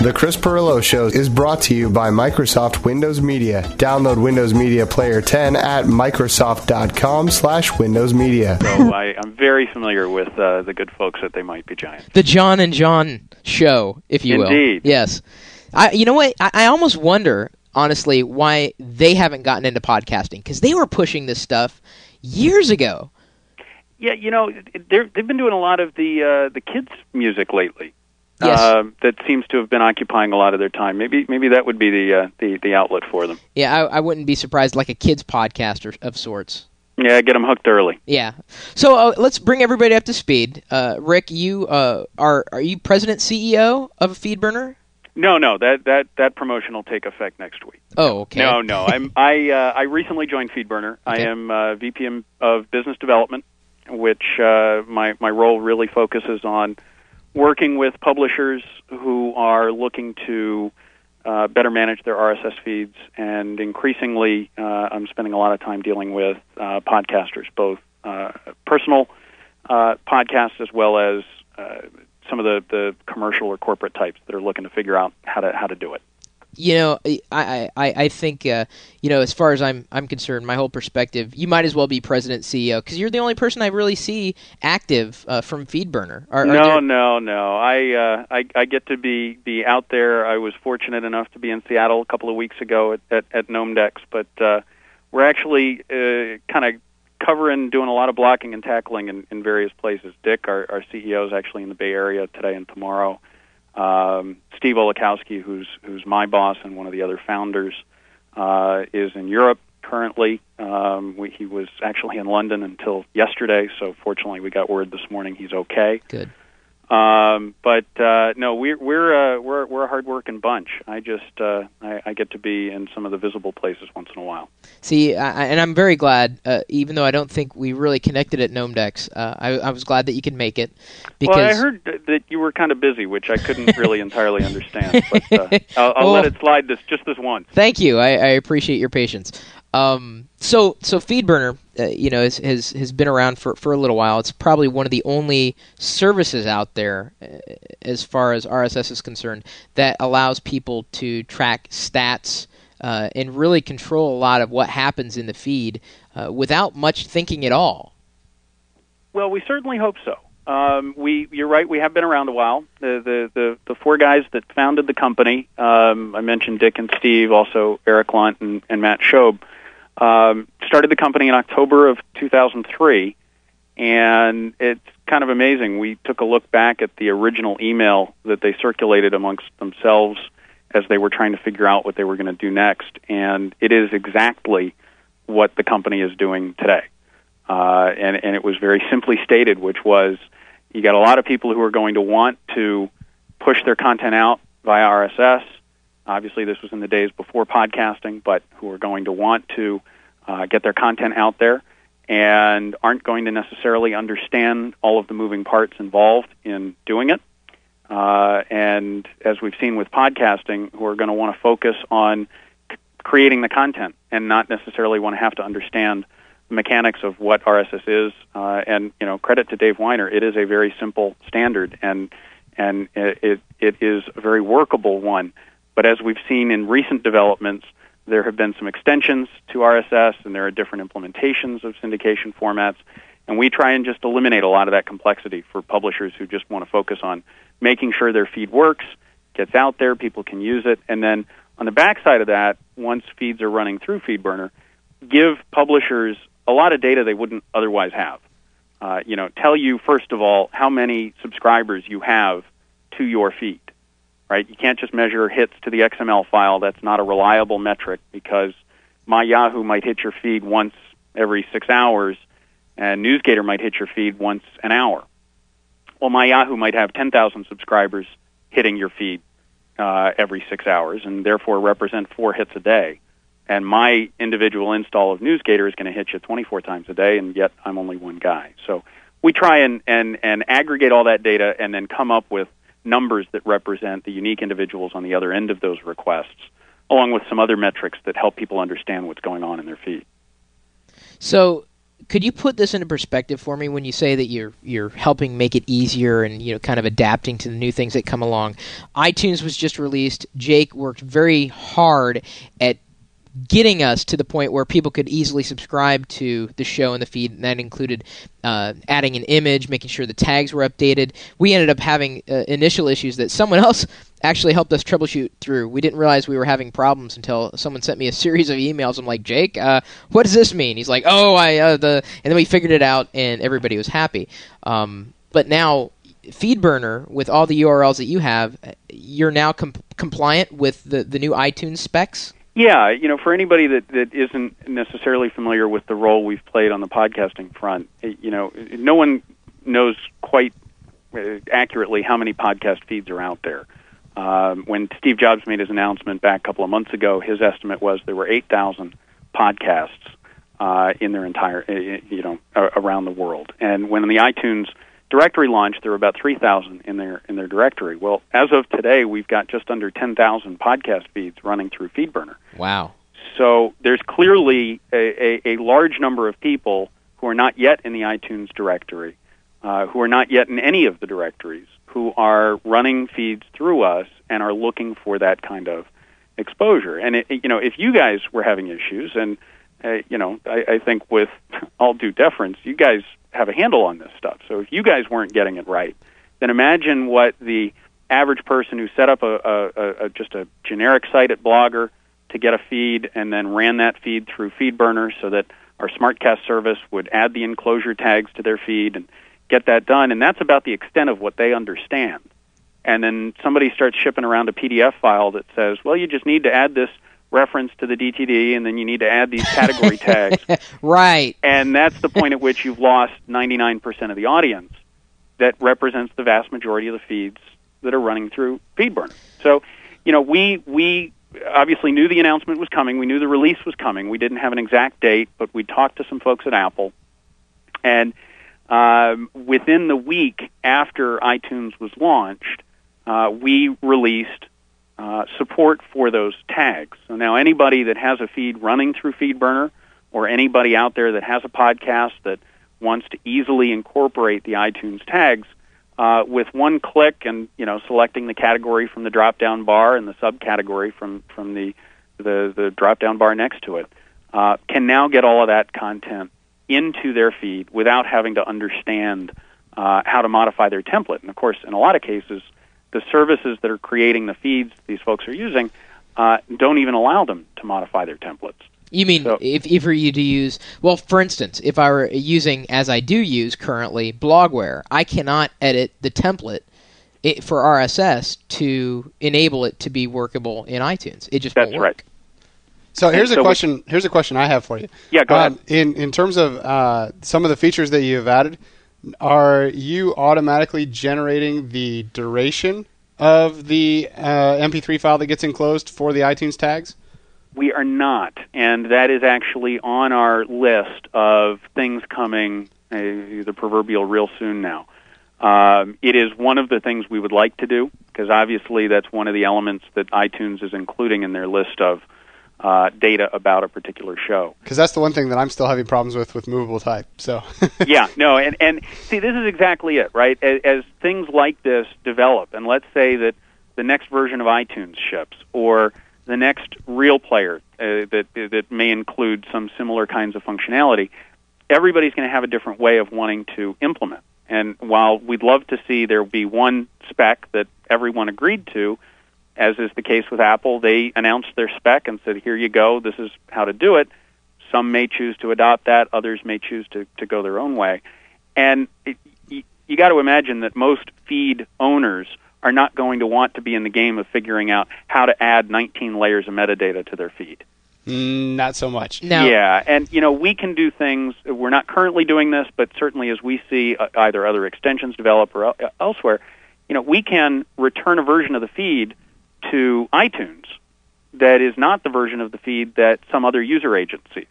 The Chris Pirillo Show is brought to you by Microsoft Windows Media. Download Windows Media Player 10 at Microsoft.com slash Windows Media. So I, I'm very familiar with uh, the good folks at They Might Be Giants. The John and John show, if you will. Indeed. Yes. I, you know what? I, I almost wonder, honestly, why they haven't gotten into podcasting because they were pushing this stuff years ago. Yeah, you know, they're, they've been doing a lot of the uh, the kids' music lately. Yes. Uh, that seems to have been occupying a lot of their time. Maybe maybe that would be the uh, the the outlet for them. Yeah, I, I wouldn't be surprised, like a kids' podcast or, of sorts. Yeah, get them hooked early. Yeah. So uh, let's bring everybody up to speed. Uh, Rick, you uh, are are you president CEO of FeedBurner? No, no, that that that promotion will take effect next week. Oh, okay. No, no, I'm I uh, I recently joined FeedBurner. I am uh, VP of Business Development, which uh, my my role really focuses on working with publishers who are looking to uh, better manage their RSS feeds, and increasingly, uh, I'm spending a lot of time dealing with uh, podcasters, both uh, personal uh, podcasts as well as uh, some of the, the commercial or corporate types that are looking to figure out how to how to do it. You know, I I, I think uh, you know as far as I'm I'm concerned, my whole perspective, you might as well be president CEO because you're the only person I really see active uh, from FeedBurner. Are, are no, there- no, no. I, uh, I I get to be be out there. I was fortunate enough to be in Seattle a couple of weeks ago at at, at Gnomedex, but uh, we're actually uh, kind of covering, doing a lot of blocking and tackling in, in various places. Dick, our, our CEO, is actually in the Bay Area today and tomorrow. Um, Steve Olechowski, who's who's my boss and one of the other founders, uh, is in Europe currently. Um, we, he was actually in London until yesterday, so fortunately we got word this morning he's okay. Good. Um, but uh, no, we're we're uh, we're we're a hardworking bunch. I just uh, I, I get to be in some of the visible places once in a while. See, I, and I'm very glad, uh, even though I don't think we really connected at Gnomedex. Uh, I, I was glad that you could make it because well, I heard that you were kind of busy, which I couldn't really entirely understand. But uh, I'll, I'll let it slide this just this once. Thank you. I, I appreciate your patience. Um, so, so FeedBurner, uh, you know, has, has has been around for, for a little while. It's probably one of the only services out there, uh, as far as RSS is concerned, that allows people to track stats uh, and really control a lot of what happens in the feed uh, without much thinking at all. Well, we certainly hope so. Um, we, you're right. We have been around a while. The the the, the four guys that founded the company. Um, I mentioned Dick and Steve, also Eric Lunt and, and Matt Shobe. Um, started the company in October of 2003, and it's kind of amazing. We took a look back at the original email that they circulated amongst themselves as they were trying to figure out what they were going to do next, and it is exactly what the company is doing today. Uh, and, and it was very simply stated, which was you got a lot of people who are going to want to push their content out via RSS. Obviously, this was in the days before podcasting, but who are going to want to uh, get their content out there and aren't going to necessarily understand all of the moving parts involved in doing it. Uh, and as we've seen with podcasting, who are going to want to focus on c- creating the content and not necessarily want to have to understand the mechanics of what RSS is. Uh, and you know, credit to Dave Winer, it is a very simple standard, and and it it, it is a very workable one. But as we've seen in recent developments, there have been some extensions to RSS, and there are different implementations of syndication formats. And we try and just eliminate a lot of that complexity for publishers who just want to focus on making sure their feed works, gets out there, people can use it, and then on the backside of that, once feeds are running through FeedBurner, give publishers a lot of data they wouldn't otherwise have. Uh, you know, tell you first of all how many subscribers you have to your feed. Right? You can't just measure hits to the XML file. That's not a reliable metric because my Yahoo might hit your feed once every six hours, and NewsGator might hit your feed once an hour. Well, my Yahoo might have 10,000 subscribers hitting your feed uh, every six hours, and therefore represent four hits a day. And my individual install of NewsGator is going to hit you 24 times a day, and yet I'm only one guy. So we try and, and, and aggregate all that data and then come up with numbers that represent the unique individuals on the other end of those requests, along with some other metrics that help people understand what's going on in their feed. So, could you put this into perspective for me when you say that you're you're helping make it easier and you know kind of adapting to the new things that come along? iTunes was just released. Jake worked very hard at getting us to the point where people could easily subscribe to the show and the feed, and that included uh, adding an image, making sure the tags were updated. We ended up having uh, initial issues that someone else actually helped us troubleshoot through. We didn't realize we were having problems until someone sent me a series of emails. I'm like, Jake, uh, what does this mean? He's like, Oh, I uh, the, and then we figured it out, and everybody was happy. Um, but now FeedBurner, with all the URLs that you have, you're now com- compliant with the, the new iTunes specs. Yeah, you know, for anybody that, that isn't necessarily familiar with the role we've played on the podcasting front, you know, no one knows quite uh, accurately how many podcast feeds are out there. Um, when Steve Jobs made his announcement back a couple of months ago, his estimate was there were 8,000 podcasts uh, in their entire, uh, you know, around the world. And when the iTunes directory launch, there were about 3,000 in their in their directory. Well, as of today, we've got just under 10,000 podcast feeds running through FeedBurner. Wow! So there's clearly a, a, a large number of people who are not yet in the iTunes directory, uh, who are not yet in any of the directories, who are running feeds through us and are looking for that kind of exposure. And it, you know, if you guys were having issues, and uh, you know, I, I think with all due deference, you guys have a handle on this stuff. So if you guys weren't getting it right, then imagine what the average person who set up a, a, a just a generic site at Blogger to get a feed and then ran that feed through FeedBurner so that our SmartCast service would add the enclosure tags to their feed and get that done. And that's about the extent of what they understand. And then somebody starts shipping around a PDF file that says, well, you just need to add this reference to the DTD, and then you need to add these category tags. right. And that's the point at which you've lost 99% of the audience that represents the vast majority of the feeds that are running through FeedBurner. So, you know, we we obviously knew the announcement was coming. We knew the release was coming. We didn't have an exact date, but we talked to some folks at Apple, and um, within the week after iTunes was launched, uh, we released uh, support for those tags. So now anybody that has a feed running through FeedBurner or anybody out there that has a podcast that wants to easily incorporate the iTunes tags uh, with one click and you know selecting the category from the drop down bar and the subcategory from from the the, the drop down bar next to it uh, can now get all of that content into their feed without having to understand uh, how to modify their template. And of course, in a lot of cases, the services that are creating the feeds these folks are using uh, don't even allow them to modify their templates. You mean so, if if for you to use well, for instance, if I were using as I do use currently Blogware, I cannot edit the template it, for RSS to enable it to be workable in iTunes. It just that's won't work. right. So here's so a question. We, here's a question I have for you. Yeah, go um, ahead. In in terms of uh, some of the features that you've added, are you automatically generating the duration of the uh, MP3 file that gets enclosed for the iTunes tags? We are not, and that is actually on our list of things coming, uh, the proverbial real soon now. Um, it is one of the things we would like to do because obviously that's one of the elements that iTunes is including in their list of uh, data about a particular show. Because that's the one thing that I'm still having problems with with movable type. So yeah, no, and and see, this is exactly it, right? As, as things like this develop, and let's say that the next version of iTunes ships, or the next Real Player uh, that that may include some similar kinds of functionality, everybody's going to have a different way of wanting to implement. And while we'd love to see there be one spec that everyone agreed to, as is the case with Apple, they announced their spec and said, "Here you go. This is how to do it." Some may choose to adopt that; others may choose to to go their own way. And it, you, you got to imagine that most feed owners are not going to want to be in the game of figuring out how to add 19 layers of metadata to their feed. Mm, not so much. No. Yeah, and you know we can do things. We're not currently doing this, but certainly as we see uh, either other extensions develop or uh, elsewhere, you know we can return a version of the feed to iTunes that is not the version of the feed that some other user agencies.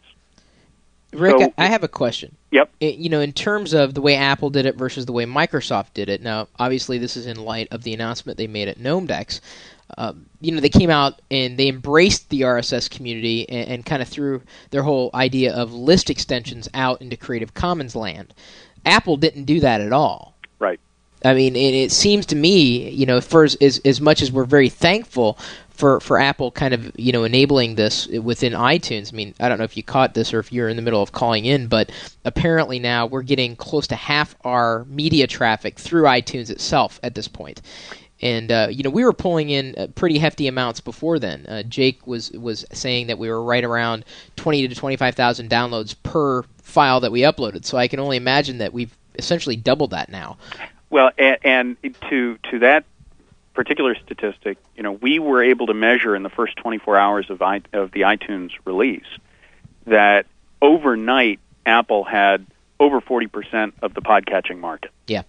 Rick, so, I have a question. Yep. It, you know, in terms of the way Apple did it versus the way Microsoft did it. Now, obviously, this is in light of the announcement they made at GnomeDex. um, you know, they came out and they embraced the RSS community and, and kind of threw their whole idea of list extensions out into Creative Commons land. Apple didn't do that at all. Right. I mean, it, it seems to me, you know, as, as, much as we're very thankful for, for Apple kind of, you know, enabling this within iTunes. I mean, I don't know if you caught this or if you're in the middle of calling in, but apparently now we're getting close to half our media traffic through iTunes itself at this point. point and uh, you know we were pulling in uh, pretty hefty amounts before then. Uh, Jake was was saying that we were right around twenty to twenty five thousand downloads per file that we uploaded. So I can only imagine that we've essentially doubled that now. Well, and, and to to that particular statistic, you know, we were able to measure in the first 24 hours of I, of the iTunes release that overnight Apple had over 40% of the podcatching market. Yeah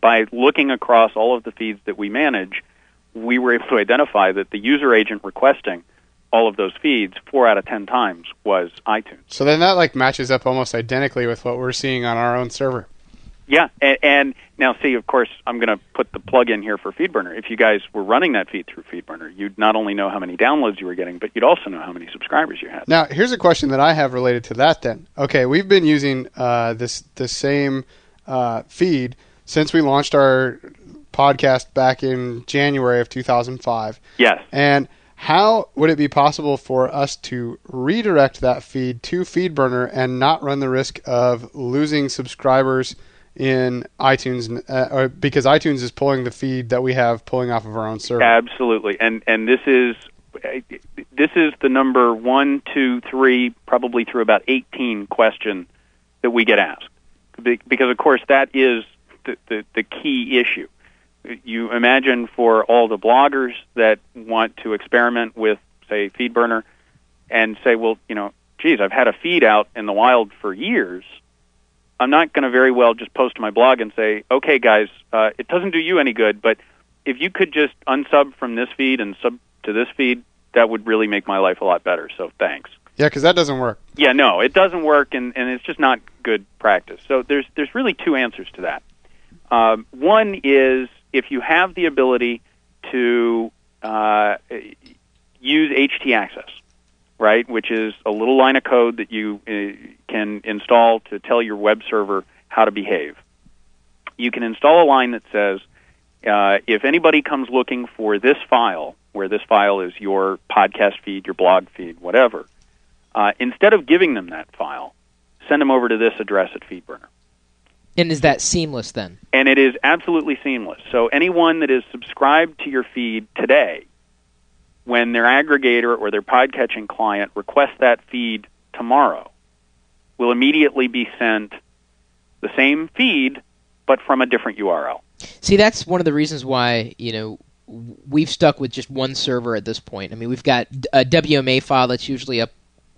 by looking across all of the feeds that we manage, we were able to identify that the user agent requesting all of those feeds four out of ten times was iTunes. So then that like matches up almost identically with what we're seeing on our own server. Yeah, and, and now see, of course, I'm going to put the plug in here for FeedBurner. If you guys were running that feed through FeedBurner, you'd not only know how many downloads you were getting, but you'd also know how many subscribers you had. Now, here's a question that I have related to that. Then, okay, we've been using uh, this the same uh, feed since we launched our podcast back in January of 2005. Yes. And how would it be possible for us to redirect that feed to FeedBurner and not run the risk of losing subscribers in iTunes uh, because iTunes is pulling the feed that we have pulling off of our own server? Absolutely. And and this is this is the number one, two, three, probably through about 18 question that we get asked. Because, of course, that is the, the, the key issue. You imagine for all the bloggers that want to experiment with, say, FeedBurner, and say, well, you know, geez, I've had a feed out in the wild for years. I'm not going to very well just post to my blog and say, okay, guys, uh, it doesn't do you any good, but if you could just unsub from this feed and sub to this feed, that would really make my life a lot better. So thanks. Yeah, because that doesn't work. Yeah, no, it doesn't work, and, and it's just not good practice. So there's there's really two answers to that. Um, one is if you have the ability to uh, use htaccess, right, which is a little line of code that you uh, can install to tell your web server how to behave. You can install a line that says, uh, if anybody comes looking for this file, where this file is your podcast feed, your blog feed, whatever, uh, instead of giving them that file, send them over to this address at FeedBurner. And is that seamless then? And it is absolutely seamless. So anyone that is subscribed to your feed today, when their aggregator or their podcatching client requests that feed tomorrow, will immediately be sent the same feed, but from a different URL. See, that's one of the reasons why you know we've stuck with just one server at this point. I mean, we've got a WMA file that's usually up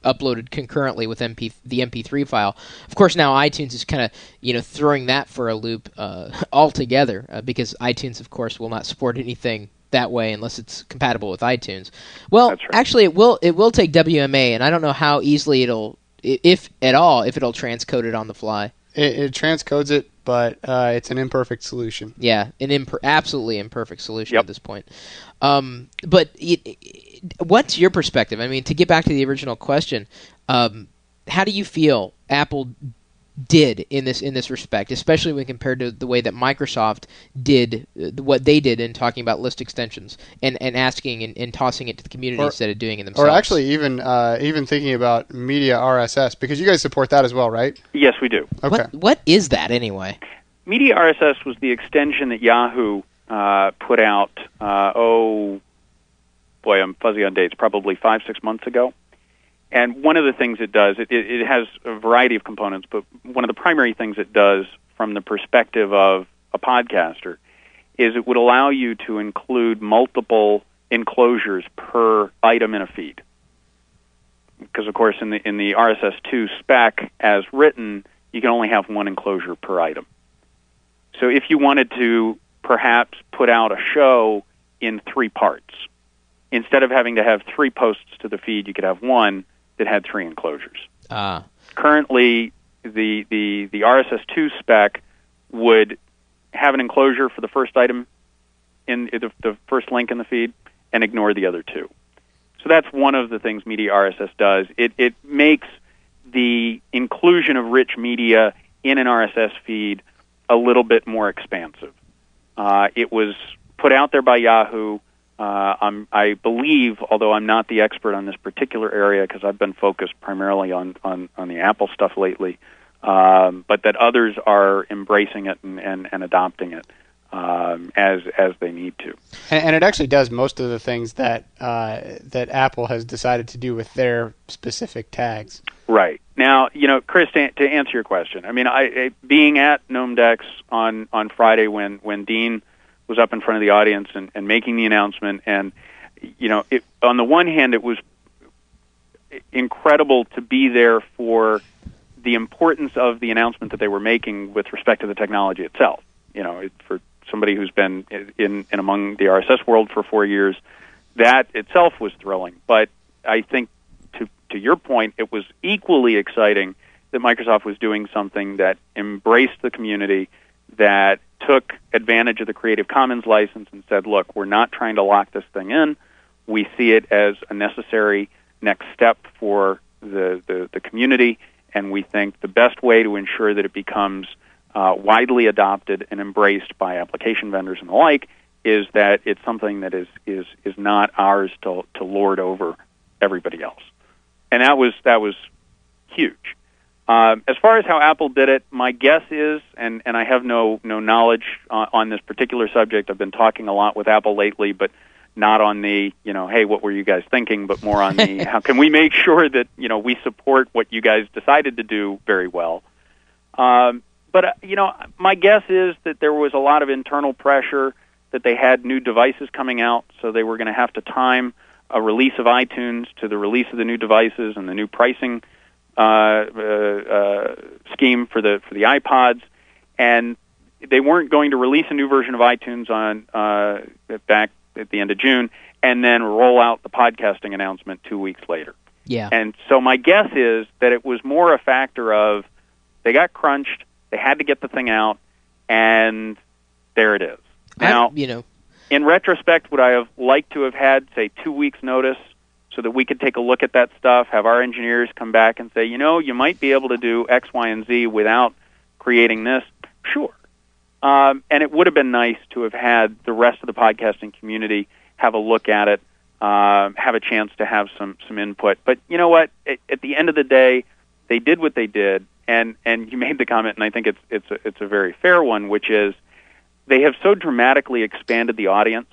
uploaded concurrently with MP the MP3 file. Of course, now iTunes is kind of you know throwing that for a loop uh, altogether uh, because iTunes, of course, will not support anything that way unless it's compatible with iTunes. Well, right. actually, it will it will take WMA, and I don't know how easily it'll, if at all, if it'll transcode it on the fly. It, it transcodes it, but uh, it's an imperfect solution. Yeah, an imper- absolutely imperfect solution yep. at this point. Um, but it, it, what's your perspective? I mean, to get back to the original question, um, how do you feel Apple did in this in this respect, especially when compared to the way that Microsoft did uh, what they did in talking about list extensions and, and asking and, and tossing it to the community or, instead of doing it themselves. Or actually, even uh, even thinking about Media RSS because you guys support that as well, right? Yes, we do. Okay. What, what is that anyway? Media RSS was the extension that Yahoo uh, put out. Uh, oh, boy, I'm fuzzy on dates. Probably five six months ago and one of the things it does, it, it has a variety of components, but one of the primary things it does from the perspective of a podcaster is it would allow you to include multiple enclosures per item in a feed. Because of course in the in the RSS2 spec as written, you can only have one enclosure per item. So if you wanted to perhaps put out a show in three parts, instead of having to have three posts to the feed, you could have one that had three enclosures. Ah. Currently, the, the, the RSS2 spec would have an enclosure for the first item in the, the first link in the feed, and ignore the other two. So that's one of the things Media RSS does. It it makes the inclusion of rich media in an RSS feed a little bit more expansive. Uh, it was put out there by Yahoo. Uh, i believe, although I'm not the expert on this particular area because I've been focused primarily on, on, on the Apple stuff lately, um, but that others are embracing it and, and, and adopting it um, as as they need to. And, and, it actually does most of the things that uh, that Apple has decided to do with their specific tags. Right now, you know, Chris, to, to answer your question, I mean, I, I being at GnomeDex on on Friday when when Dean was up in front of the audience and, and making the announcement, and you know, it, on the one hand, it was incredible to be there for the importance of the announcement that they were making with respect to the technology itself. You know, it, for somebody who's been in, and among the RSS world for four years, that itself was thrilling. But I think to to your point, it was equally exciting that Microsoft was doing something that embraced the community, that took advantage of the Creative Commons license and said, "Look, we're not trying to lock this thing in. We see it as a necessary next step for the the, the community." And we think the best way to ensure that it becomes uh, widely adopted and embraced by application vendors and the like is that it's something that is is is not ours to to lord over everybody else, and that was that was huge. Um, as far as how Apple did it, my guess is, and, and I have no no knowledge on, on this particular subject. I've been talking a lot with Apple lately, but not on the you know, hey, what were you guys thinking, but more on the how can we make sure that you know we support what you guys decided to do very well. Um, but uh, you know, my guess is that there was a lot of internal pressure that they had new devices coming out, so they were going to have to time a release of iTunes to the release of the new devices and the new pricing uh, uh, uh, Uh, uh, uh, scheme for the for the iPods, and they weren't going to release a new version of iTunes on uh, back at the end of June, and then roll out the podcasting announcement two weeks later. Yeah. And so my guess is that it was more a factor of they got crunched they had to get the thing out, and there it is. Now, I, you know, in retrospect, would I have liked to have had, say, two weeks' notice so that we could take a look at that stuff, have our engineers come back and say, you know, you might be able to do X, Y, and Z without creating this? Sure. Um, and it would have been nice to have had the rest of the podcasting community have a look at it, uh, have a chance to have some some input. But you know what? At, at the end of the day, they did what they did and and you made the comment, and I think it's it's a, it's a very fair one, which is they have so dramatically expanded the audience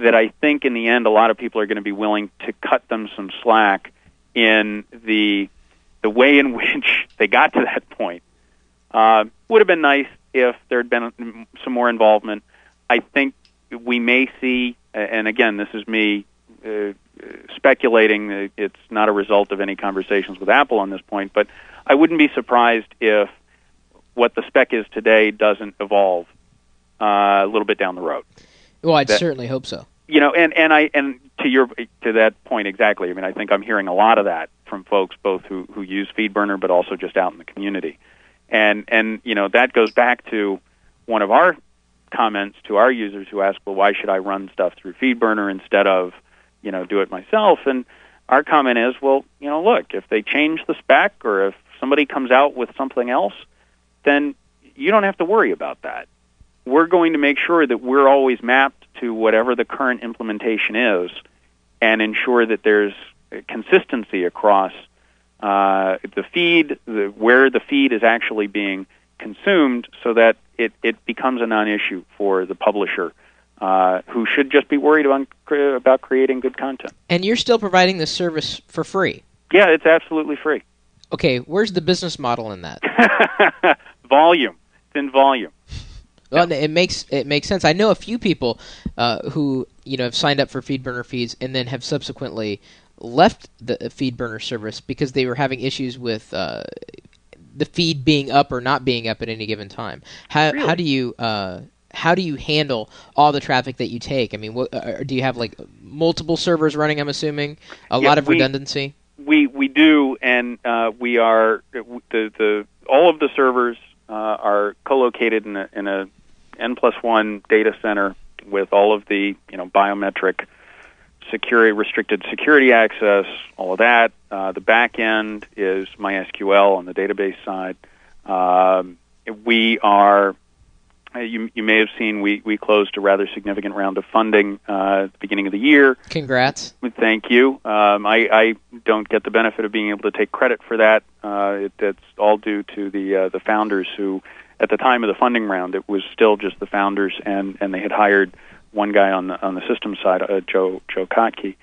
that I think in the end a lot of people are going to be willing to cut them some slack in the the way in which they got to that point. Uh, would have been nice if there had been some more involvement. I think we may see, and again, this is me uh, speculating. It's not a result of any conversations with Apple on this point, but I wouldn't be surprised if what the spec is today doesn't evolve uh, a little bit down the road. Well, I'd that, certainly hope so. You know, and and I and to your to that point exactly. I mean, I think I'm hearing a lot of that from folks both who who use FeedBurner, but also just out in the community. And and you know that goes back to one of our comments to our users who ask, well, why should I run stuff through FeedBurner instead of you know do it myself? And our comment is, well, you know, look, if they change the spec or if somebody comes out with something else, then you don't have to worry about that. We're going to make sure that we're always mapped to whatever the current implementation is and ensure that there's consistency across uh, the feed, the, where the feed is actually being consumed, so that it, it becomes a non issue for the publisher. Uh, who should just be worried about, about creating good content. And you're still providing this service for free. Yeah, it's absolutely free. Okay, where's the business model in that? volume. It's in volume. Well, yeah. it makes it makes sense. I know a few people uh, who you know have signed up for FeedBurner feeds and then have subsequently left the FeedBurner service because they were having issues with uh, the feed being up or not being up at any given time. How really? how do you uh, how do you handle all the traffic that you take? I mean, what, uh, do you have like multiple servers running? I'm assuming a yeah, lot of we, redundancy. We we do, and uh, we are the the all of the servers uh, are co-located in a, in a n plus one data center with all of the you know biometric security, restricted security access, all of that. Uh, the back end is MySQL on the database side. Um, we are. uh, You, you may have seen we, we closed a rather significant round of funding uh, at the beginning of the year. Congrats. Thank you. Um, I, I don't get the benefit of being able to take credit for that. Uh, it, that's all due to the uh, the founders who, at the time of the funding round, it was still just the founders, and, and they had hired one guy on the on the system side, uh, Joe Joe Kotke.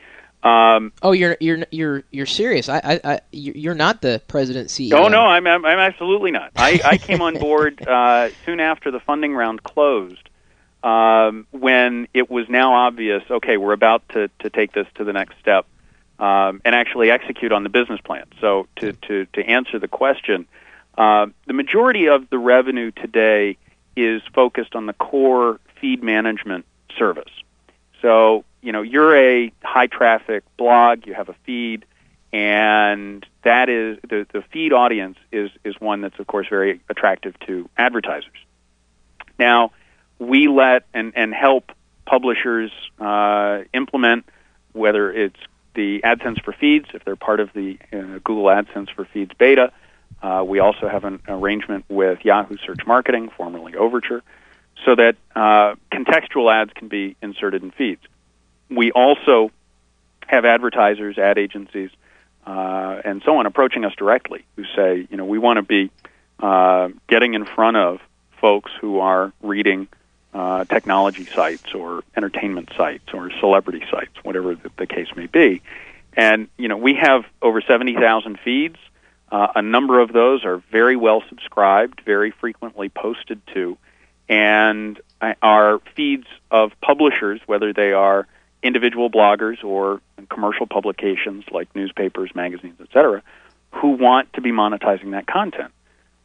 Um, Oh, you're you're you're you're serious. I I, I you're not the president CEO. Oh no, I'm I'm, I'm absolutely not. I, I came on board uh, soon after the funding round closed, um, when it was now obvious. Okay, we're about to to take this to the next step, um, and actually execute on the business plan. So to to to answer the question, uh, the majority of the revenue today is focused on the core feed management service. So you know you're a high traffic blog, you have a feed and that is the, the feed audience is is one that's of course very attractive to advertisers. Now, we let and and help publishers uh, implement whether it's the AdSense for Feeds if they're part of the uh, Google AdSense for Feeds beta. Uh, we also have an arrangement with Yahoo Search Marketing, formerly Overture, so that uh, contextual ads can be inserted in feeds. We also have advertisers, ad agencies, uh, and so on approaching us directly who say, you know, we want to be uh, getting in front of folks who are reading uh, technology sites or entertainment sites or celebrity sites, whatever the, the case may be. And you know, we have over seventy thousand feeds. Uh, a number of those are very well subscribed, very frequently posted to, and uh, are feeds of publishers, whether they are individual bloggers or commercial publications like newspapers, magazines, etc., who want to be monetizing that content.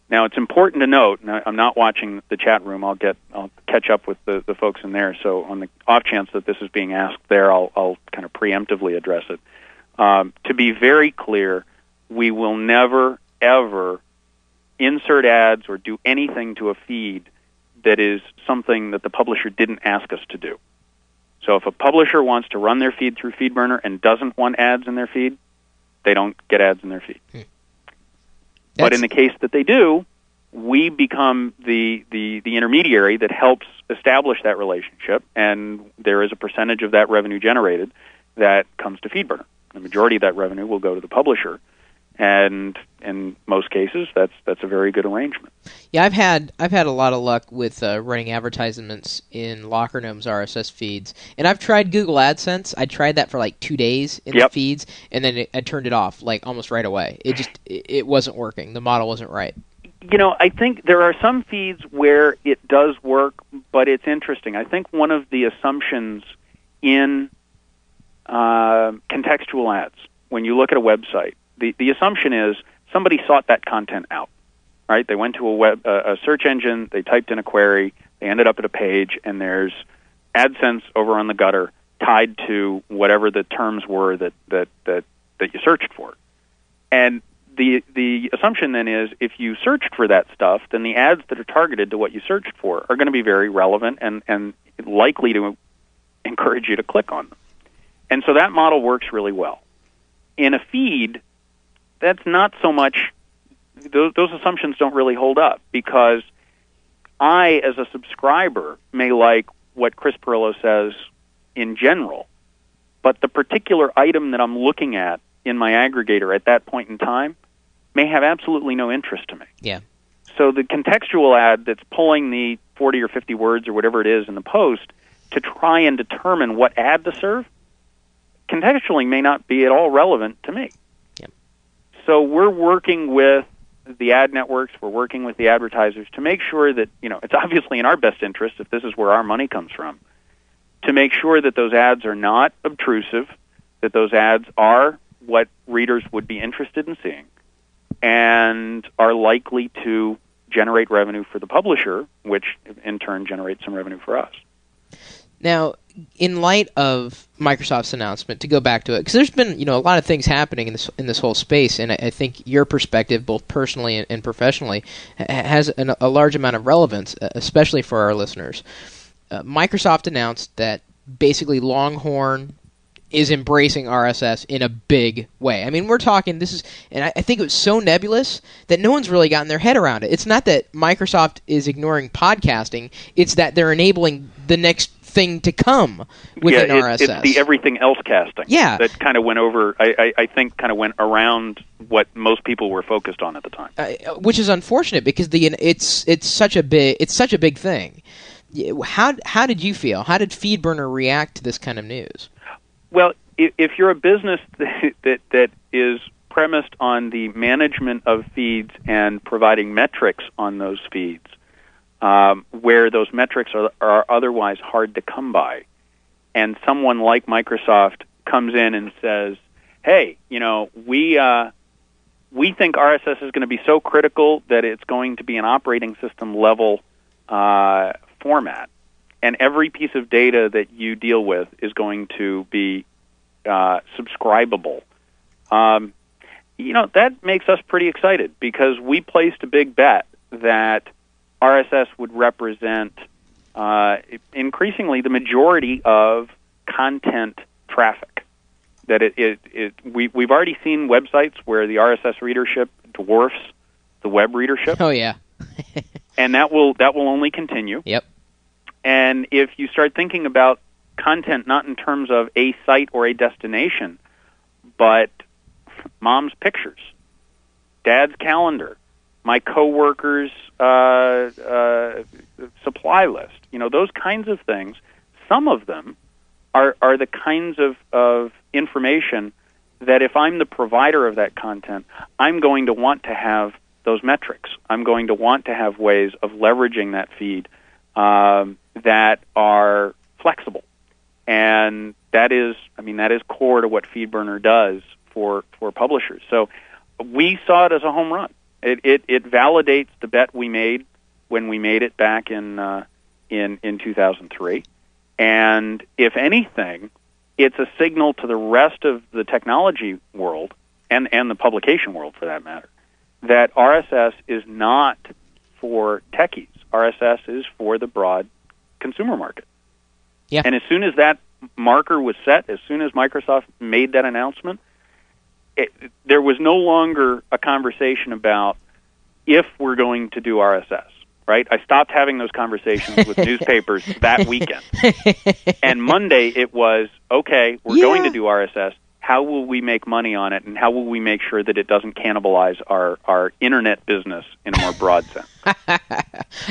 Now, it's important to note, and I'm not watching the chat room. I'll get, I'll catch up with the, the folks in there. So, on the off chance that this is being asked there, I'll, I'll kind of preemptively address it. Um, to be very clear, we will never ever insert ads or do anything to a feed that is something that the publisher didn't ask us to do. So if a publisher wants to run their feed through FeedBurner and doesn't want ads in their feed, they don't get ads in their feed. Hmm. But in the case that they do, we become the, the, the intermediary that helps establish that relationship, and there is a percentage of that revenue generated that comes to FeedBurner. The majority of that revenue will go to the publisher, and in most cases, that's that's a very good arrangement. Yeah, I've had I've had a lot of luck with uh, running advertisements in Lockergnome's RSS feeds, and I've tried Google AdSense. I tried that for like two days in Yep. the feeds, and then it, I turned it off like almost right away. It just it, it wasn't working. The model wasn't right. you know, I think there are some feeds where it does work, but it's interesting. I think one of the assumptions in uh, contextual ads, when you look at a website, the, the assumption is somebody sought that content out, right? They went to a web a, search engine, they typed in a query, they ended up at a page, and there's AdSense over on the gutter tied to whatever the terms were that that that, that you searched for, and the the assumption then is if you searched for that stuff, then the ads that are targeted to what you searched for are going to be very relevant and and likely to encourage you to click on them. And so that model works really well. In a feed, that's not so much those, those assumptions don't really hold up because I as a subscriber may like what Chris Pirillo says in general, but the particular item that I'm looking at in my aggregator at that point in time may have absolutely no interest to me. Yeah. So the contextual ad that's pulling the 40 or 50 words or whatever it is in the post to try and determine what ad to serve contextually may not be at all relevant to me. So we're working with the ad networks, we're working with the advertisers to make sure that, you know, it's obviously in our best interest if this is where our money comes from, to make sure that those ads are not obtrusive, that those ads are what readers would be interested in seeing and are likely to generate revenue for the publisher, which in turn generates some revenue for us. Now, in light of Microsoft's announcement, to go back to it, because there's been you know a lot of things happening in this in this whole space, and I, I think your perspective, both personally and, and professionally, ha- has an, a large amount of relevance, especially for our listeners. Uh, Microsoft announced that basically Longhorn is embracing RSS in a big way. I mean, we're talking this is, and I, I think it was so nebulous that no one's really gotten their head around it. It's not that Microsoft is ignoring podcasting; it's that they're enabling the next thing to come within yeah, it, RSS. It's the everything else casting. Yeah. that kind of went over. I, I, I think kind of went around what most people were focused on at the time. uh, which is unfortunate because the it's it's such a big it's such a big thing. How how did you feel? How did FeedBurner react to this kind of news? Well, if, if you're a business that, that that is premised on the management of feeds and providing metrics on those feeds, um, where those metrics are, are otherwise hard to come by, and someone like Microsoft comes in and says, "Hey, you know, we uh, we think RSS is going to be so critical that it's going to be an operating system level uh, format." and every piece of data that you deal with is going to be uh, subscribable. Um, you know that makes us pretty excited because we placed a big bet that RSS would represent uh, increasingly the majority of content traffic. That it, it, it we we've already seen websites where the RSS readership dwarfs the web readership, Oh yeah. and that will that will only continue. Yep. And if you start thinking about content not in terms of a site or a destination, but mom's pictures, dad's calendar, my coworker's uh, uh, supply list, you know, those kinds of things, some of them are, are the kinds of, of information that if I'm the provider of that content, I'm going to want to have those metrics. I'm going to want to have ways of leveraging that feed um, that are flexible, and that is, I mean, that is core to what FeedBurner does for for publishers. So we saw it as a home run. It it, it validates the bet we made when we made it back in uh, in in 2003, and if anything, it's a signal to the rest of the technology world and and the publication world for that matter that RSS is not for techies. RSS is for the broad consumer market. Yeah. And as soon as that marker was set, as soon as Microsoft made that announcement, there was no longer a conversation about if we're going to do RSS. Right? I stopped having those conversations with newspapers that weekend. And Monday it was okay. We're Yeah. going to do RSS. How will we make money on it, and how will we make sure that it doesn't cannibalize our our internet business in a more broad sense?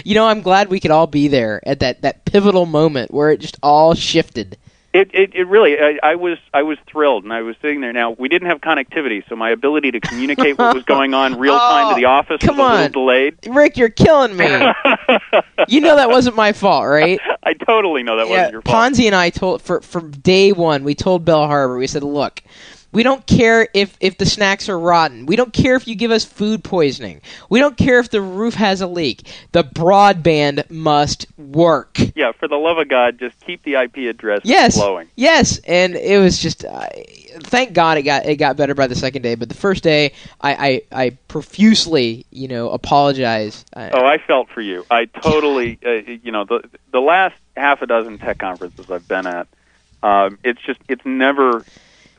You know, I'm glad we could all be there at that, that pivotal moment where it just all shifted. It, it, it really, I, I was, I was thrilled, and I was sitting there. Now we didn't have connectivity, so my ability to communicate what was going on real time Oh, to the oh, office come was a on. delayed. Rick, you're killing me. you know that wasn't my fault, right? I totally know that yeah, wasn't your fault. Ponzi and I told for from day one. We told Bell Harbor. We said, "Look, we don't care if if the snacks are rotten. We don't care if you give us food poisoning. We don't care if the roof has a leak. The broadband must work." yeah, for the love of God, just keep the IP address Yes, flowing. yes, and it was just. Uh, thank God it got it got better by the second day, but the first day I I, I profusely you know apologize. Uh, Oh, I felt for you. I totally, uh, you know, the the last half a dozen tech conferences I've been at, um, it's just it's never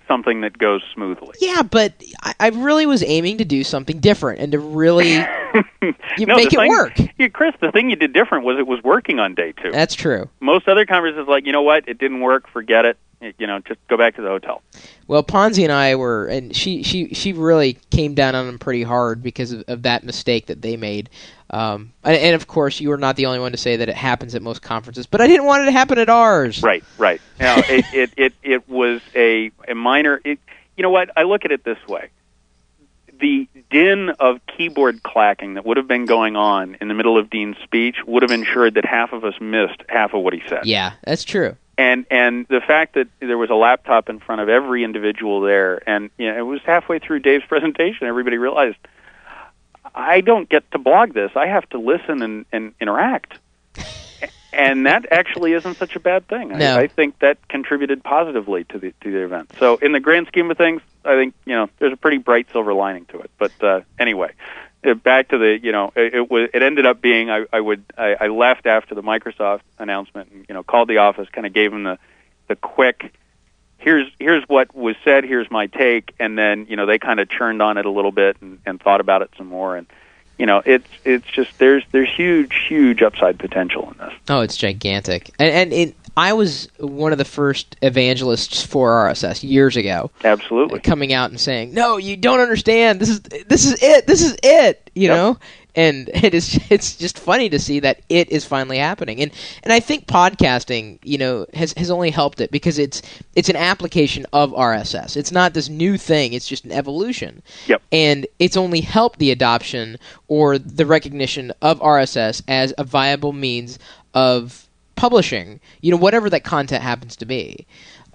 something that goes smoothly. Yeah, but I, I really was aiming to do something different and to really You no, make it thing- work. Yeah, Chris, the thing you did different was it was working on day two. That's true. Most other conferences, like you know what, it didn't work, forget it. You know, just go back to the hotel. Well, Ponzi and I were, and she she she really came down on them pretty hard because of, of that mistake that they made. Um, and, and of course, you were not the only one to say that it happens at most conferences, but I didn't want it to happen at ours. Right, right. Now, it, it, it, it was a, a minor. It, you know what? I look at it this way: the din of keyboard clacking that would have been going on in the middle of Dean's speech would have ensured that half of us missed half of what he said. Yeah, that's true. And and the fact that there was a laptop in front of every individual there, and you know, it was halfway through Dave's presentation, everybody realized I don't get to blog this. I have to listen and, and interact. and that actually isn't such a bad thing. No. I, I think that contributed positively to the to the event. So in the grand scheme of things, I think you know there's a pretty bright silver lining to it. But uh, anyway, Uh, back to the you know it, it was it ended up being I, I would I, I left after the Microsoft announcement and you know called the office, kind of gave them the the quick here's here's what was said, here's my take, and then you know they kind of churned on it a little bit and, and thought about it some more, and you know it's it's just there's there's huge huge upside potential in this. Oh, it's gigantic, and and it, I was one of the first evangelists for RSS years ago. Absolutely, coming out and saying, "No, you don't understand. This is this is it. This is it." You Yep. know, and it is it's just funny to see that it is finally happening. And and I think podcasting, you know, has has only helped it because it's it's an application of RSS. It's not this new thing. It's just an evolution. Yep. And it's only helped the adoption or the recognition of RSS as a viable means of publishing, you know, whatever that content happens to be.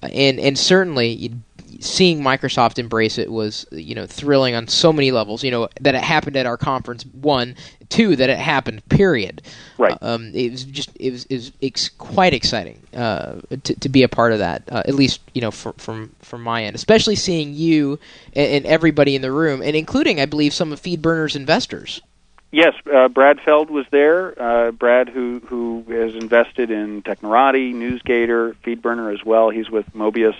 Uh, And and certainly seeing Microsoft embrace it was, you know, thrilling on so many levels, you know, that it happened at our conference one, two that it happened period. Right. Um it was just it was it was ex- quite exciting uh to to be a part of that. Uh, at least, you know, from from from my end, especially seeing you and, and everybody in the room and including I believe some of Feedburner's investors. Yes, uh, Brad Feld was there. Uh, Brad, who who has invested in Technorati, NewsGator, FeedBurner as well. He's with Mobius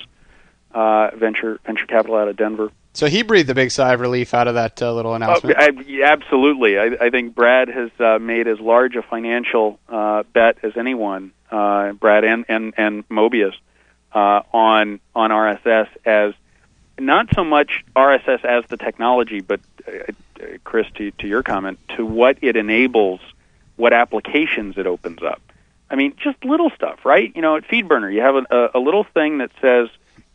uh, Venture Venture Capital out of Denver. So he breathed a big sigh of relief out of that uh, little Oh, announcement. I, absolutely. I, I think Brad has uh, made as large a financial uh, bet as anyone, uh, Brad and and, and Mobius, uh, on on RSS as not so much RSS as the technology, but Chris, to, to your comment, to what it enables, what applications it opens up. I mean, just little stuff, right? You know, at FeedBurner, you have a, a, a little thing that says,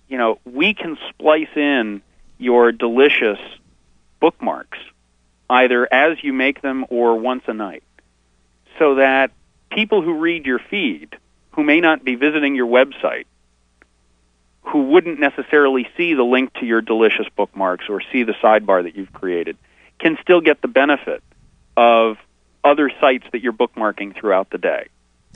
you know, we can splice in your delicious bookmarks, either as you make them or once a night, so that people who read your feed, who may not be visiting your website, who wouldn't necessarily see the link to your delicious bookmarks or see the sidebar that you've created, can still get the benefit of other sites that you're bookmarking throughout the day.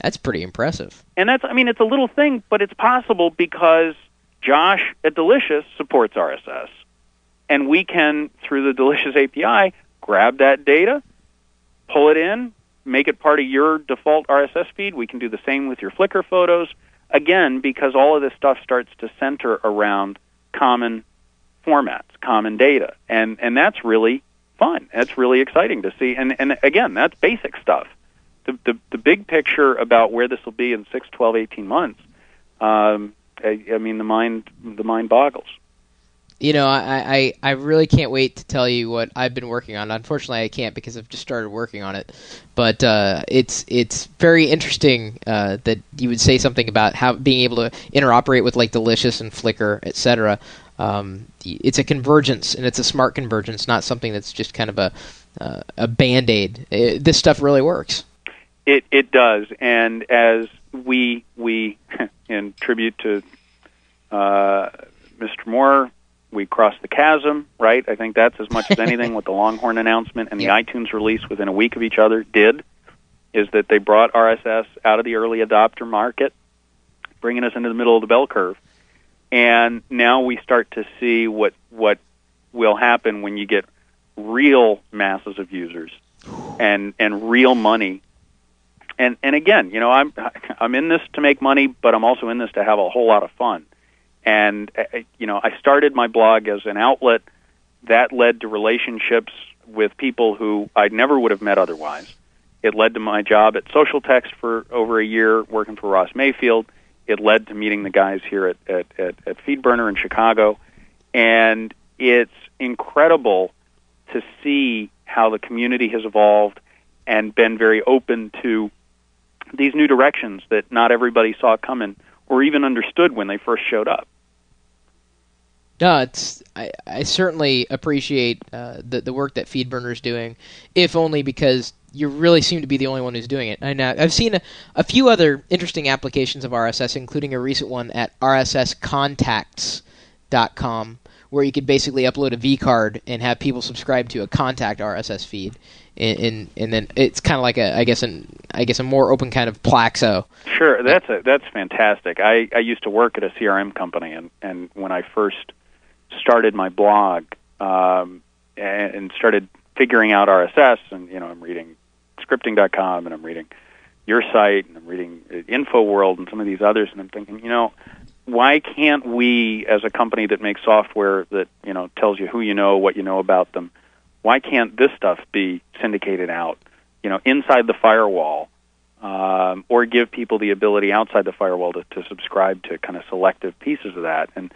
That's pretty impressive. And that's, I mean, it's a little thing, but it's possible because Josh at Delicious supports RSS. And we can, through the Delicious API, grab that data, pull it in, make it part of your default RSS feed. We can do the same with your Flickr photos. Again, because all of this stuff starts to center around common formats, common data. And, and that's really fun. That's really exciting to see. And, and again, that's basic stuff the, the the big picture about where this will be in six, twelve, eighteen months. Um, I, I mean, the mind the mind boggles. You know, I, I, I really can't wait to tell you what I've been working on. Unfortunately, I can't because I've just started working on it. But uh, it's it's very interesting uh, that you would say something about how being able to interoperate with like Delicious and Flickr, etc. Um, it's a convergence, and it's a smart convergence, not something that's just kind of a uh, a band aid. This stuff really works. It it does, and as we we in tribute to uh, Mr. Moore, we crossed the chasm. Right, I think that's as much as anything what the Longhorn announcement and the Yeah. iTunes release within a week of each other did. Is that they brought RSS out of the early adopter market, bringing us into the middle of the bell curve, and now we start to see what what will happen when you get real masses of users and and real money and and again, you know, I'm I'm in this to make money, but I'm also in this to have a whole lot of fun. And uh, you know, I started my blog as an outlet that led to relationships with people who I never would have met otherwise. It led to my job at Socialtext for over a year, working for Ross Mayfield. It led to meeting the guys here at at, at, at FeedBurner in Chicago, and it's incredible to see how the community has evolved and been very open to these new directions that not everybody saw coming or even understood when they first showed up. No, it's I, I certainly appreciate uh, the the work that FeedBurner is doing, if only because you really seem to be the only one who's doing it. And uh, I've seen a, a few other interesting applications of RSS, including a recent one at rsscontacts.com, where you could basically upload a vCard and have people subscribe to a contact RSS feed, and and, and then it's kind of like a I guess an I guess a more open kind of Plaxo. Sure, that's a, that's fantastic. I, I used to work at a CRM company, and, and when I first started my blog um, and, started figuring out RSS, and you know, I'm reading scripting.com, and I'm reading your site, and I'm reading InfoWorld, and some of these others, and I'm thinking, you know, why can't we, as a company that makes software that you know tells you who you know, what you know about them, why can't this stuff be syndicated out, you know, inside the firewall, um, or give people the ability outside the firewall to, to subscribe to kind of selective pieces of that? And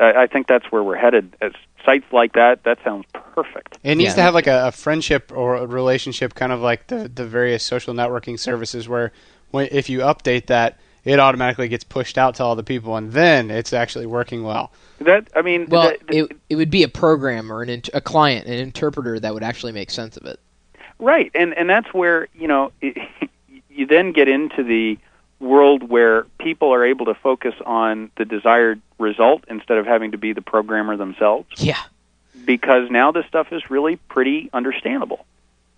I, I think that's where we're headed. As sites like that, that sounds perfect. It needs Yeah. to have like a, a friendship or a relationship, kind of like the the various social networking services, where when, if you update that, it automatically gets pushed out to all the people, and then it's actually working well. That I mean, Well, that- it it would be a program or an int- a client, an interpreter that would actually make sense of it. Right, and and that's where you know it, you then get into the world where people are able to focus on the desired result instead of having to be the programmer themselves. Yeah. Because now this stuff is really pretty understandable,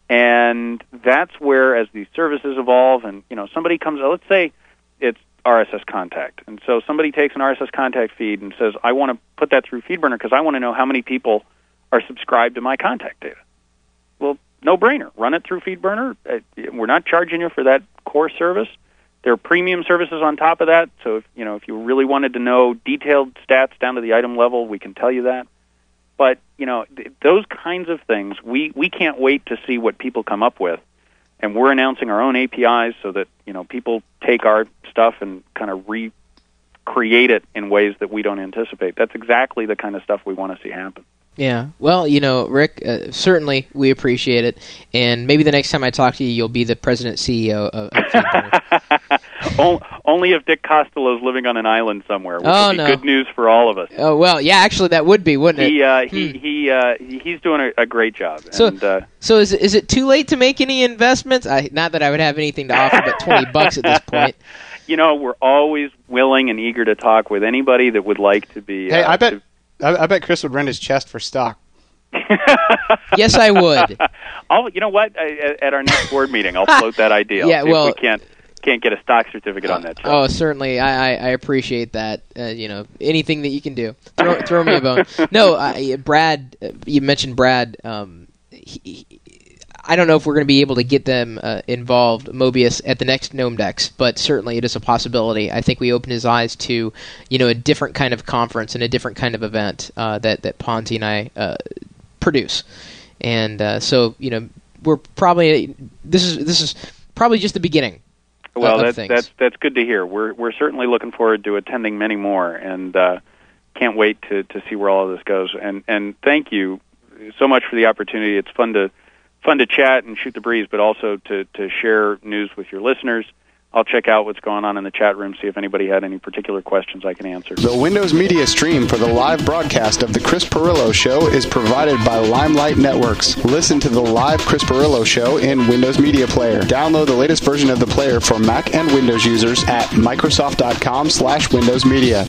and that's where as these services evolve, and you know somebody comes, let's say it's RSS contact, and so somebody takes an RSS contact feed and says, I want to put that through FeedBurner because I want to know how many people are subscribed to my contact data well, no brainer. Run it through FeedBurner. Uh, We're not charging you for that core service. There are premium services on top of that. So if you know if you really wanted to know detailed stats down to the item level, we can tell you that. But you know th- those kinds of things, we we can't wait to see what people come up with, and we're announcing our own APIs so that you know people take our stuff and kind of recreate it in ways that we don't anticipate. That's exactly the kind of stuff we want to see happen. Yeah. Well, you know, Rick, uh, certainly we appreciate it, and maybe the next time I talk to you, you'll be the president CEO of, of Only if Dick Costolo is living on an island somewhere, which Oh, would be no. good news for all of us. oh well, yeah. Actually, that would be, wouldn't it? He uh, he he uh, he's doing a, a great job. So- and, uh, So is it, is it too late to make any investments? I, not that I would have anything to offer, but twenty bucks at this point. you know, we're always willing and eager to talk with anybody that would like to be. Hey, uh, I bet I, I bet Chris would rent his chest for stock. Yes, I would. I'll, you know what? I, at our next board meeting, I'll float that idea. I'll Yeah, see well- if we can't can't get a stock certificate on that. Oh, certainly. I, I, I appreciate that. Uh, you know, anything that you can do, throw, throw me a bone. No, I, Brad. uh, You mentioned Brad. Um, he, he- I don't know if we're going to be able to get them uh, involved, Mobius, at the next Gnomedex, but certainly it is a possibility. I think we opened his eyes to, you know, a different kind of conference and a different kind of event uh, that that Ponzi and I uh, produce, and uh, so you know we're probably this is this is probably just the beginning. Well, that's things. that's that's good to hear. We're we're certainly looking forward to attending many more, and uh, can't wait to to see where all of this goes. And and thank you so much for the opportunity. It's fun to fun to chat and shoot the breeze, but also to to share news with your listeners. I'll check out what's going on in the chat room, see if anybody had any particular questions I can answer. The Windows Media stream for the live broadcast of the Chris Pirillo Show is provided by Limelight Networks. Listen to the live Chris Pirillo Show in Windows Media Player. Download the latest version of the player for Mac and Windows users at Microsoft.com slash Windows Media.